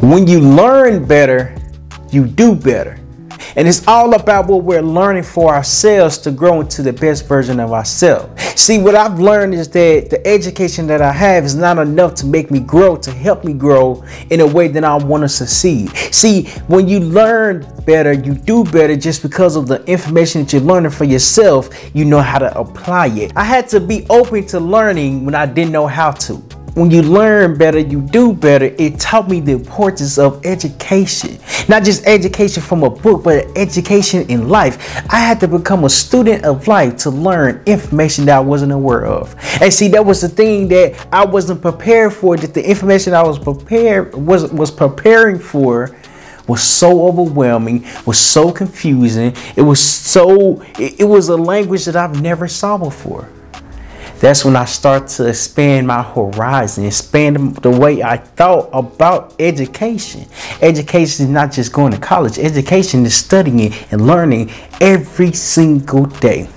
When you learn better, you do better. And it's all about what we're learning for ourselves to grow into the best version of ourselves. See, what I've learned is that the education that I have is not enough to make me grow, to help me grow in a way that I want to succeed. See, when you learn better, you do better just because of the information that you're learning for yourself, you know how to apply it. I had to be open to learning when I didn't know how to when you learn better, you do better. It taught me the importance of education. Not just education from a book, but education in life. I had to become a student of life to learn information that I wasn't aware of. And see, that was the thing that I wasn't prepared for, that the information I was prepared was was preparing for was so overwhelming, was so confusing. It was so it, it was a language that I've never saw before that's when I start to expand my horizon, expand the way I thought about education. Education is not just going to college, education is studying and learning every single day.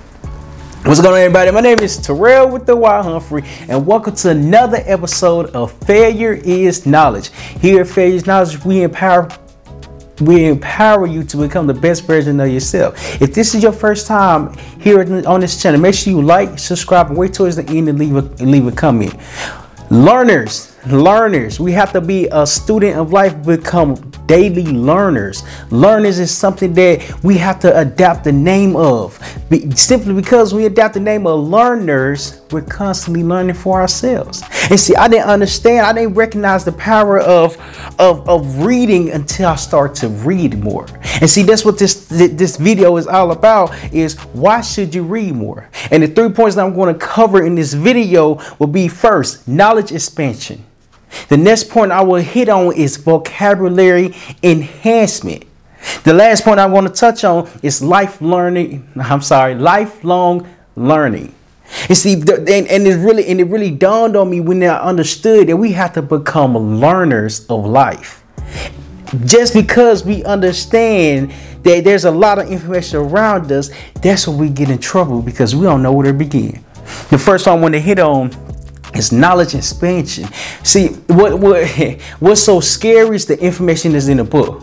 What's going on, everybody? My name is Terryl with the Y Humphrey, and welcome to another episode of Failure is Knowledge. Here at Failure is Knowledge, we empower we empower you to become the best version of yourself. If this is your first time here on this channel, make sure you like, subscribe, and wait towards the end and leave a, and leave a comment. Learners, learners, we have to be a student of life, become daily learners. Learners is something that we have to adapt the name of. Be, simply because we adapt the name of learners, we're constantly learning for ourselves. And see, I didn't understand, I didn't recognize the power of, of, of reading until I start to read more. And see, that's what this this video is all about is why should you read more? And the three points that I'm going to cover in this video will be first, knowledge expansion. The next point I will hit on is vocabulary enhancement. The last point I want to touch on is life learning. I'm sorry, lifelong learning. And see, and, and it really and it really dawned on me when I understood that we have to become learners of life. Just because we understand that there's a lot of information around us, that's when we get in trouble because we don't know where to begin. The first one I want to hit on is knowledge expansion. See, what, what what's so scary is the information is in the book.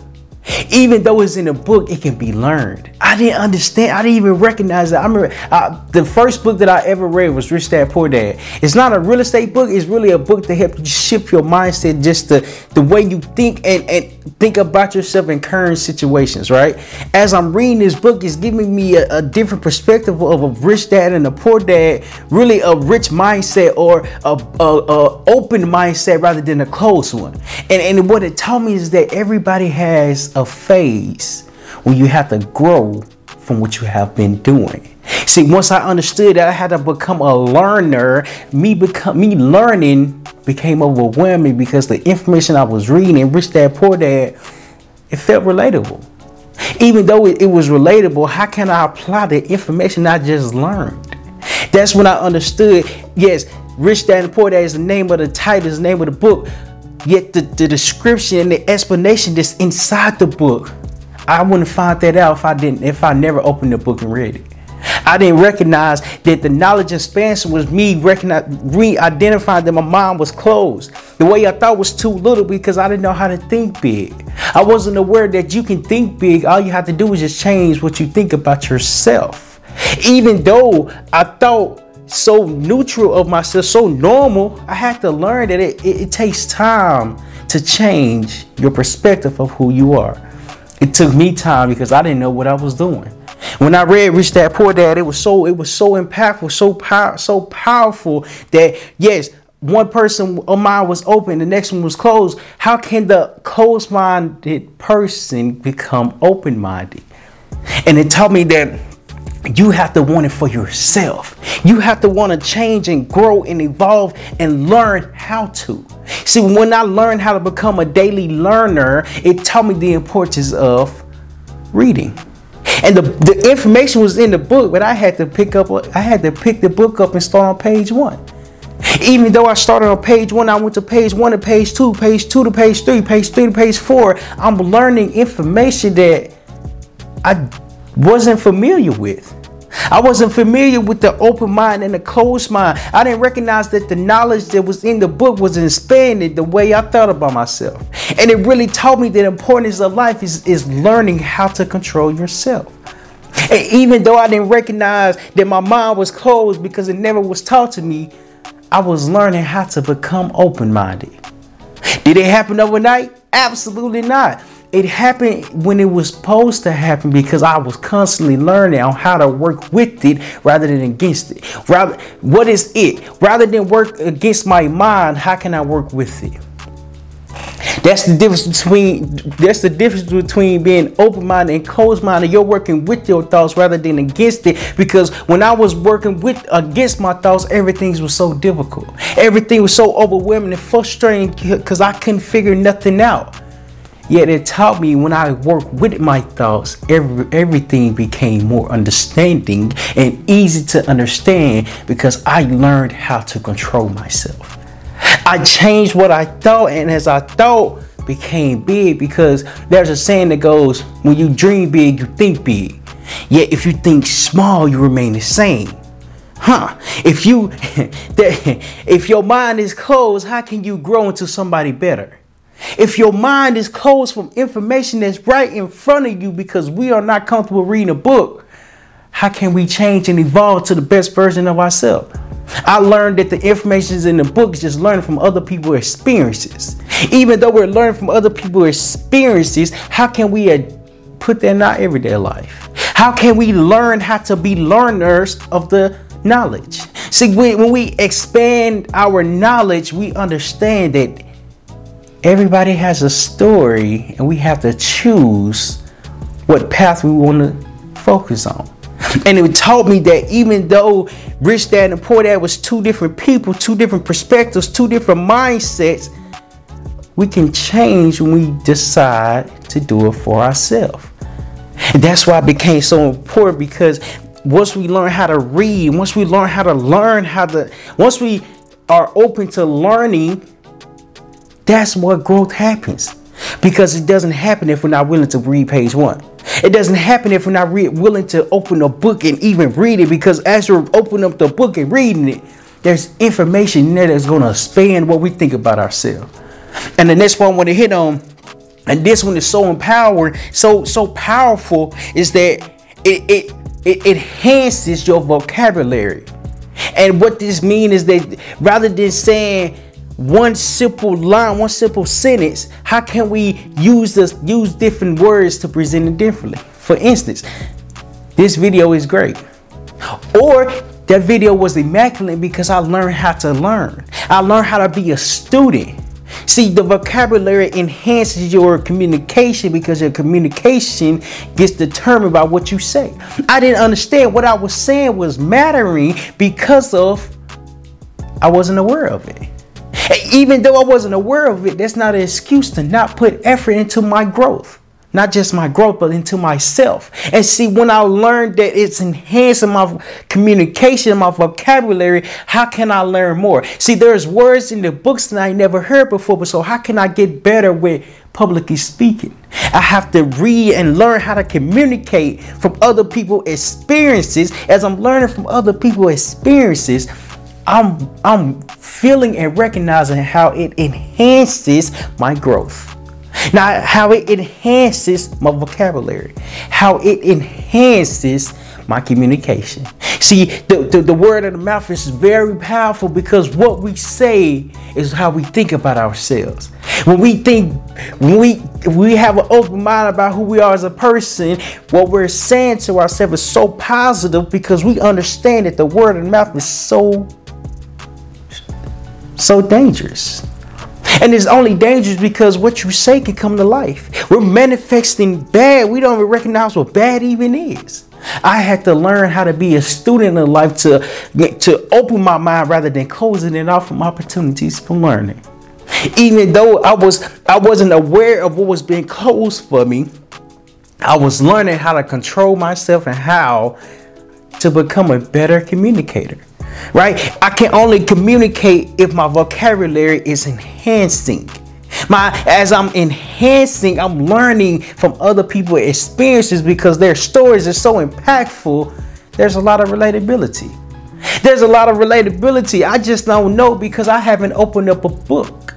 Even though it's in a book, it can be learned. I didn't understand. I didn't even recognize that. I remember uh, the first book that I ever read was Rich Dad Poor Dad. It's not a real estate book. It's really a book to help you shift your mindset, just the the way you think and and think about yourself in current situations. Right? As I'm reading this book, it's giving me a, a different perspective of a rich dad and a poor dad. Really, a rich mindset or a, a, a open mindset rather than a closed one. And and what it taught me is that everybody has a phase where you have to grow from what you have been doing. See, once I understood that I had to become a learner, me become me learning became overwhelming because the information I was reading, in Rich Dad Poor Dad, it felt relatable. Even though it, it was relatable, how can I apply the information I just learned? That's when I understood, yes, Rich Dad and Poor Dad is the name of the title, is the name of the book. Yet the, the description and the explanation that's inside the book, I wouldn't find that out if I didn't, if I never opened the book and read it. I didn't recognize that the knowledge expansion was me re-identifying that my mind was closed. The way I thought was too little because I didn't know how to think big. I wasn't aware that you can think big. All you have to do is just change what you think about yourself. Even though I thought so neutral of myself, so normal, I had to learn that it, it, it takes time to change your perspective of who you are. It took me time because I didn't know what I was doing. When I read Rich Dad Poor Dad, it was so it was so impactful, so power, so powerful that yes, one person of mind was open, the next one was closed. How can the closed-minded person become open-minded? And it taught me that you have to want it for yourself. You have to want to change and grow and evolve and learn how to. See, when I learned how to become a daily learner, it taught me the importance of reading. And the, the information was in the book, but I had to pick up I had to pick the book up and start on page one. Even though I started on page one, I went to page one to page two, page two to page three, page three to page four. I'm learning information that I wasn't familiar with. I wasn't familiar with the open mind and the closed mind. I didn't recognize that the knowledge that was in the book was expanded the way I thought about myself. And it really taught me that the importance of life is, is learning how to control yourself. And even though I didn't recognize that my mind was closed because it never was taught to me, I was learning how to become open minded. Did it happen overnight? Absolutely not it happened when it was supposed to happen because I was constantly learning on how to work with it rather than against it. Rather, what is it? Rather than work against my mind, how can I work with it? That's the difference between that's the difference between being open-minded and closed-minded. You're working with your thoughts rather than against it. Because when I was working with against my thoughts, everything was so difficult. Everything was so overwhelming and frustrating because I couldn't figure nothing out. Yet it taught me when I worked with my thoughts, every, everything became more understanding and easy to understand because I learned how to control myself. I changed what I thought, and as I thought, became big because there's a saying that goes, when you dream big, you think big. Yet if you think small, you remain the same. Huh? If you if your mind is closed, how can you grow into somebody better? If your mind is closed from information that's right in front of you because we are not comfortable reading a book, how can we change and evolve to the best version of ourselves? I learned that the information is in the book is just learning from other people's experiences. Even though we're learning from other people's experiences, how can we put that in our everyday life? How can we learn how to be learners of the knowledge? See, when we expand our knowledge, we understand that everybody has a story and we have to choose what path we want to focus on. And it taught me that even though Rich Dad and Poor Dad was two different people, two different perspectives, two different mindsets, we can change when we decide to do it for ourselves. And that's why it became so important because once we learn how to read, once we learn how to learn how to, once we are open to learning that's what growth happens. Because it doesn't happen if we're not willing to read page one. It doesn't happen if we're not re- willing to open a book and even read it. Because as you're opening up the book and reading it, there's information there that's going to expand what we think about ourselves. And the next one I want to hit on, and this one is so empowering, so so powerful, is that it it it enhances your vocabulary. And what this means is that rather than saying one simple line, one simple sentence, how can we use this use different words to present it differently? For instance, this video is great. Or that video was immaculate because I learned how to learn. I learned how to be a student. See, the vocabulary enhances your communication because your communication gets determined by what you say. I didn't understand what I was saying was mattering because of I wasn't aware of it. Even though I wasn't aware of it, that's not an excuse to not put effort into my growth. Not just my growth, but into myself. And see, when I learned that it's enhancing my communication, my vocabulary, how can I learn more? See, there's words in the books that I never heard before, but so how can I get better with publicly speaking? I have to read and learn how to communicate from other people's experiences. As I'm learning from other people's experiences, I'm I'm feeling and recognizing how it enhances my growth. Now, how it enhances my vocabulary, how it enhances my communication. See, the, the, the, word of the mouth is very powerful because what we say is how we think about ourselves. When we think, when we we have an open mind about who we are as a person, what we're saying to ourselves is so positive because we understand that the word of the mouth is so so dangerous. And it's only dangerous because what you say can come to life. We're manifesting bad. We don't even recognize what bad even is. I had to learn how to be a student in life to, to open my mind rather than closing it off from opportunities for learning. Even though I was I wasn't aware of what was being closed for me, I was learning how to control myself and how to become a better communicator right? I can only communicate if my vocabulary is enhancing. My as I'm enhancing, I'm learning from other people's experiences because their stories are so impactful there's a lot of relatability. There's a lot of relatability. I just don't know because I haven't opened up a book.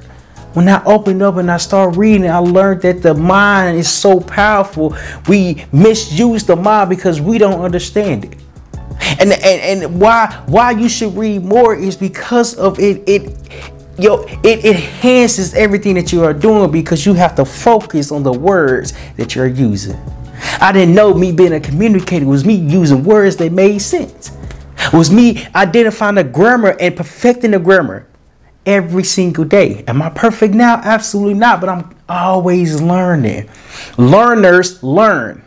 When I opened up and I started reading, I learned that the mind is so powerful. We misuse the mind because we don't understand it. And, and, and why why you should read more is because of it it yo it enhances everything that you are doing because you have to focus on the words that you're using. I didn't know me being a communicator was me using words that made sense. Was me identifying the grammar and perfecting the grammar every single day. Am I perfect now? Absolutely not, but I'm always learning. Learners learn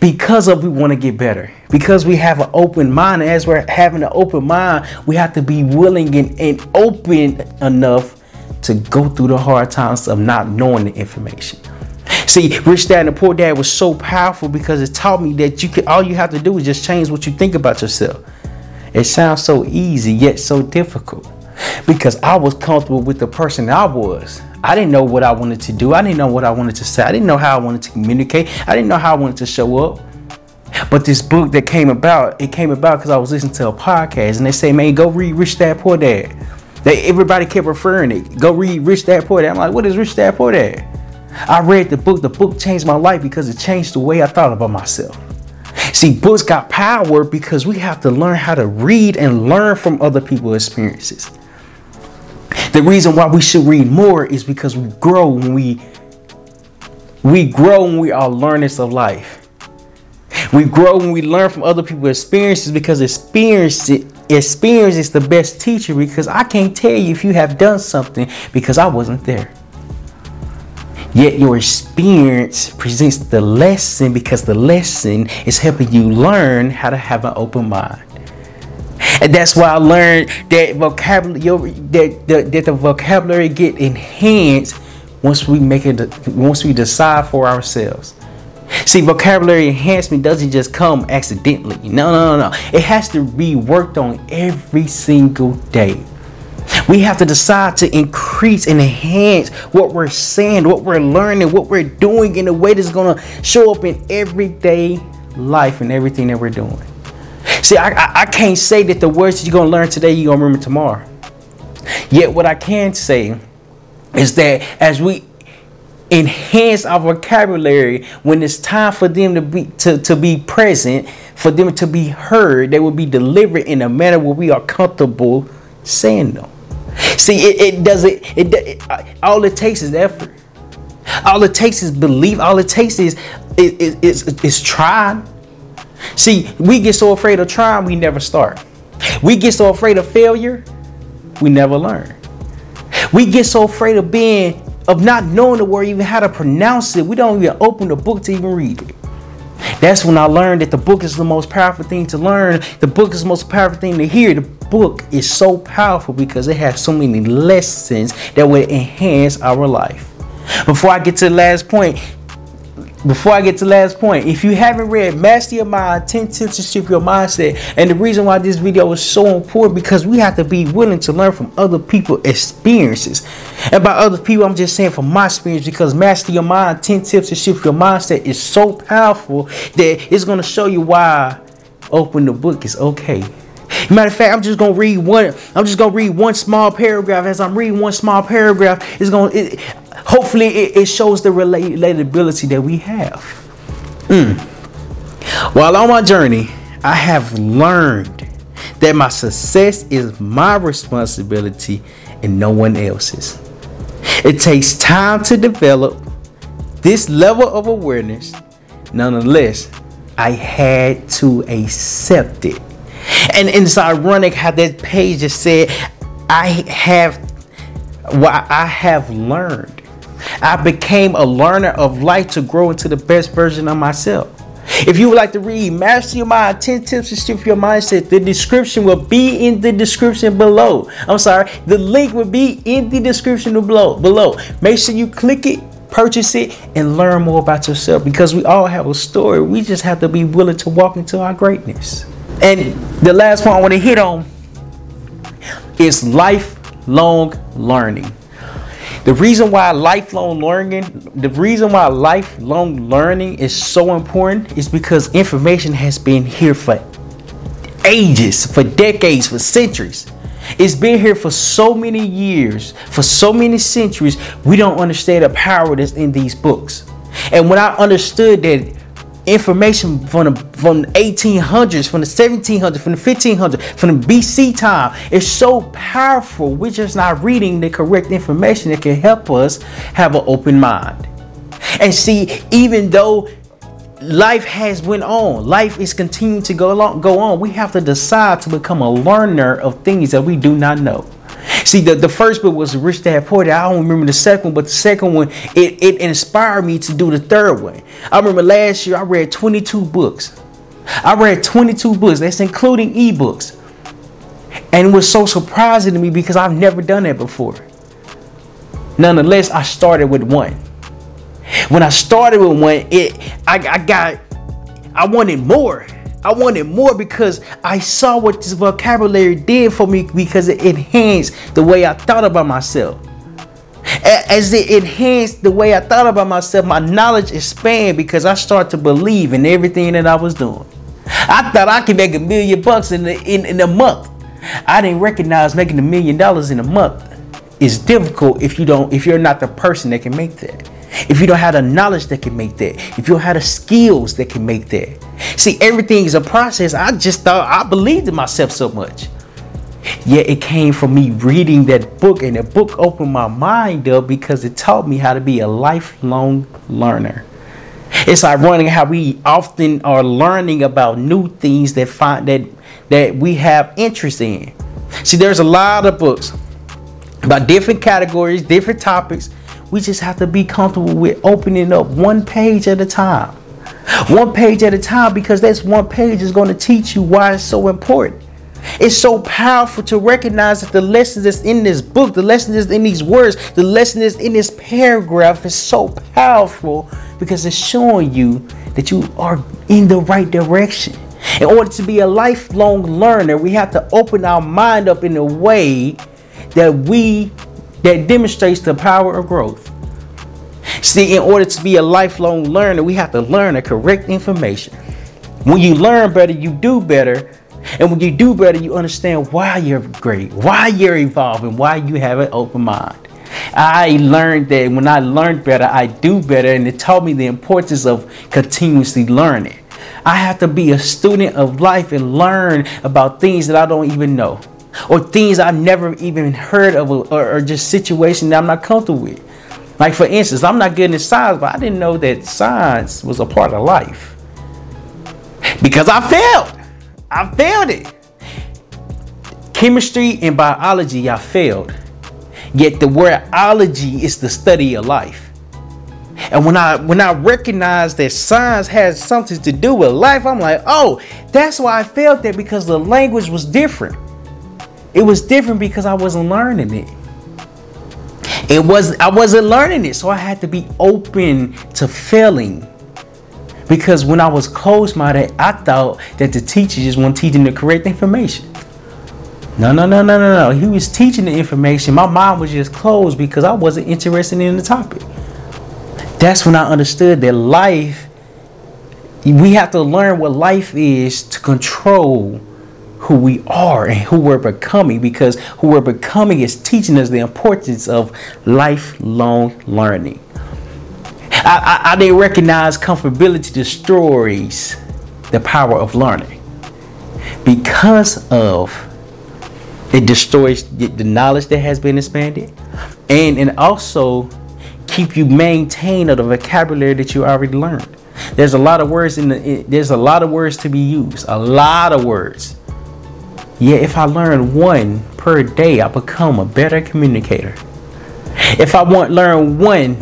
because of we want to get better. Because we have an open mind as we're having an open mind we have to be willing and, and open enough to go through the hard times of not knowing the information. See rich dad and poor dad was so powerful because it taught me that you can all you have to do is just change what you think about yourself. It sounds so easy yet so difficult because I was comfortable with the person I was. I didn't know what I wanted to do. I didn't know what I wanted to say. I didn't know how I wanted to communicate. I didn't know how I wanted to show up. But this book that came about, it came about because I was listening to a podcast and they say, man, go read Rich Dad Poor Dad. They everybody kept referring it. Go read Rich Dad Poor Dad. I'm like, what is Rich Dad Poor Dad? I read the book. The book changed my life because it changed the way I thought about myself. See, books got power because we have to learn how to read and learn from other people's experiences. The reason why we should read more is because we grow when we we grow when we are learners of life. We grow when we learn from other people's experiences because experience experience is the best teacher because I can't tell you if you have done something because I wasn't there. Yet your experience presents the lesson because the lesson is helping you learn how to have an open mind. And that's why I learned that vocabulary that, that, that the vocabulary get enhanced once we make it once we decide for ourselves. See, vocabulary enhancement doesn't just come accidentally. No, no, no, no. It has to be worked on every single day. We have to decide to increase and enhance what we're saying, what we're learning, what we're doing in a way that's going to show up in everyday life and everything that we're doing. See, I, I, I can't say that the words that you're going to learn today, you're going to remember tomorrow. Yet, what I can say is that as we enhance our vocabulary when it's time for them to be to, to be present for them to be heard they will be delivered in a manner where we are comfortable saying them. See it, it doesn't it, it, all it takes is effort. All it takes is belief. All it takes is is is, is, is trying See, we get so afraid of trying, we never start. We get so afraid of failure, we never learn. We get so afraid of being, of not knowing the word, even how to pronounce it, we don't even open the book to even read it. That's when I learned that the book is the most powerful thing to learn. The book is the most powerful thing to hear. The book is so powerful because it has so many lessons that will enhance our life. Before I get to the last point, before I get to last point, if you haven't read Master Your Mind 10 Tips to Shift Your Mindset, and the reason why this video is so important because we have to be willing to learn from other people's experiences. And by other people, I'm just saying from my experience because Master Your Mind 10 Tips to Shift Your Mindset is so powerful that it's going to show you why open the book is okay. Matter of fact, I'm just gonna read one. I'm just gonna read one small paragraph. As I'm reading one small paragraph, it's gonna. Hopefully it, it shows the relatability that we have. Mm. While on my journey, I have learned that my success is my responsibility and no one else's. It takes time to develop this level of awareness. Nonetheless, I had to accept it. And, and it's ironic how that page just said, I have what I have learned. I became a learner of life to grow into the best version of myself. If you would like to read Master Your Mind 10 Tips to Shift Your Mindset, the description will be in the description below. I'm sorry, the link will be in the description below. below. Make sure you click it, purchase it, and learn more about yourself because we all have a story. We just have to be willing to walk into our greatness. And the last point I want to hit on is lifelong learning. The reason why lifelong learning, the reason why lifelong learning is so important is because information has been here for ages, for decades, for centuries. It's been here for so many years, for so many centuries. We don't understand the power that's in these books. And when I understood that information from the from the 1800s, from the 1700s, from the 1500s, from the BC time is so powerful. We're just not reading the correct information that can help us have an open mind. And see, even though life has went on, life is continuing to go along, go on. We have to decide to become a learner of things that we do not know. See, the, the first book was Rich Dad Poor Dad. I don't remember the second one, but the second one, it, it inspired me to do the third one. I remember last year I read 22 books. I read 22 books. That's including ebooks. And it was so surprising to me because I've never done that before. Nonetheless, I started with one. When I started with one, it I, I got I wanted more. I wanted more because I saw what this vocabulary did for me because it enhanced the way I thought about myself. As it enhanced the way I thought about myself, my knowledge expanded because I started to believe in everything that I was doing. I thought I could make a million bucks in, in, in a month. I didn't recognize making a million dollars in a month is difficult if you don't if you're not the person that can make that if you don't have the knowledge that can make that, if you don't have the skills that can make that. See, everything is a process. I just thought I believed in myself so much. Yet it came from me reading that book, and the book opened my mind up because it taught me how to be a lifelong learner. It's ironic how we often are learning about new things that find that that we have interest in. See, there's a lot of books about different categories, different topics, we just have to be comfortable with opening up one page at a time. One page at a time because that's one page is going to teach you why it's so important. It's so powerful to recognize that the lesson that's in this book, the lesson that's in these words, the lesson that's in this paragraph is so powerful because it's showing you that you are in the right direction. In order to be a lifelong learner, we have to open our mind up in a way that we that demonstrates the power of growth. See, in order to be a lifelong learner, we have to learn the correct information. When you learn better, you do better. And when you do better, you understand why you're great, why you're evolving, why you have an open mind. I learned that when I learned better, I do better, and it taught me the importance of continuously learning. I have to be a student of life and learn about things that I don't even know or things I've never even heard of or, or just situations that I'm not comfortable with. Like for instance, I'm not good at science, but I didn't know that science was a part of life. Because I failed. I failed it. Chemistry and biology, I failed. Yet the word ology is the study of life. And when I when I recognized that science has something to do with life, I'm like, oh, that's why I failed that because the language was different. It was different because I wasn't learning it. It was I wasn't learning it, so I had to be open to failing. Because when I was closed-minded, I thought that the teacher just wasn't teaching the correct information. No, no, no, no, no, no. He was teaching the information. My mind was just closed because I wasn't interested in the topic. That's when I understood that life, we have to learn what life is to control who we are and who we're becoming because who we're becoming is teaching us the importance of lifelong learning. I, I, I didn't recognize comfortability destroys the power of learning. Because of it destroys the knowledge that has been expanded and and also keep you maintained of the vocabulary that you already learned. There's a lot of words in the there's a lot of words to be used a lot of words Yet, if I learn one per day, I become a better communicator. If I want learn one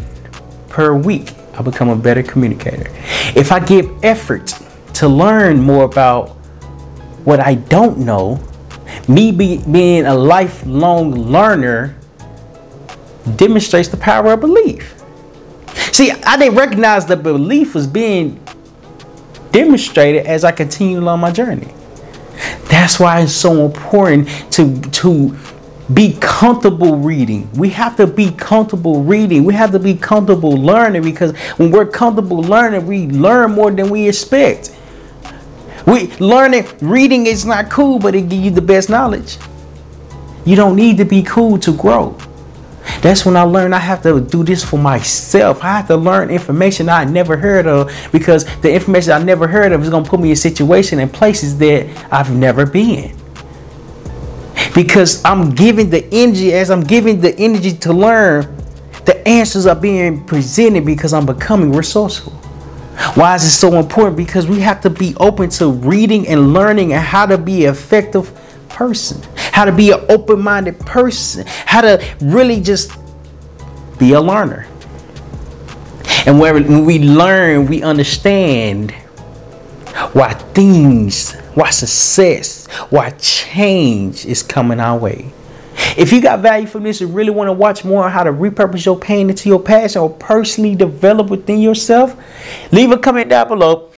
per week, I become a better communicator. If I give effort to learn more about what I don't know, me be, being a lifelong learner demonstrates the power of belief. See, I didn't recognize the belief was being demonstrated as I continued along my journey. That's why it's so important to to be comfortable reading. We have to be comfortable reading. We have to be comfortable learning because when we're comfortable learning, we learn more than we expect. We learning reading is not cool, but it give you the best knowledge. You don't need to be cool to grow. That's when I learned I have to do this for myself. I have to learn information I never heard of because the information I never heard of is going to put me in situations and places that I've never been. Because I'm giving the energy, as I'm giving the energy to learn, the answers are being presented because I'm becoming resourceful. Why is it so important? Because we have to be open to reading and learning and how to be an effective person, how to be an open minded person, how to really just be a learner. And when we learn, we understand why things, why success, why change is coming our way. If you got value from this and really want to watch more on how to repurpose your pain into your passion or personally develop within yourself, leave a comment down below.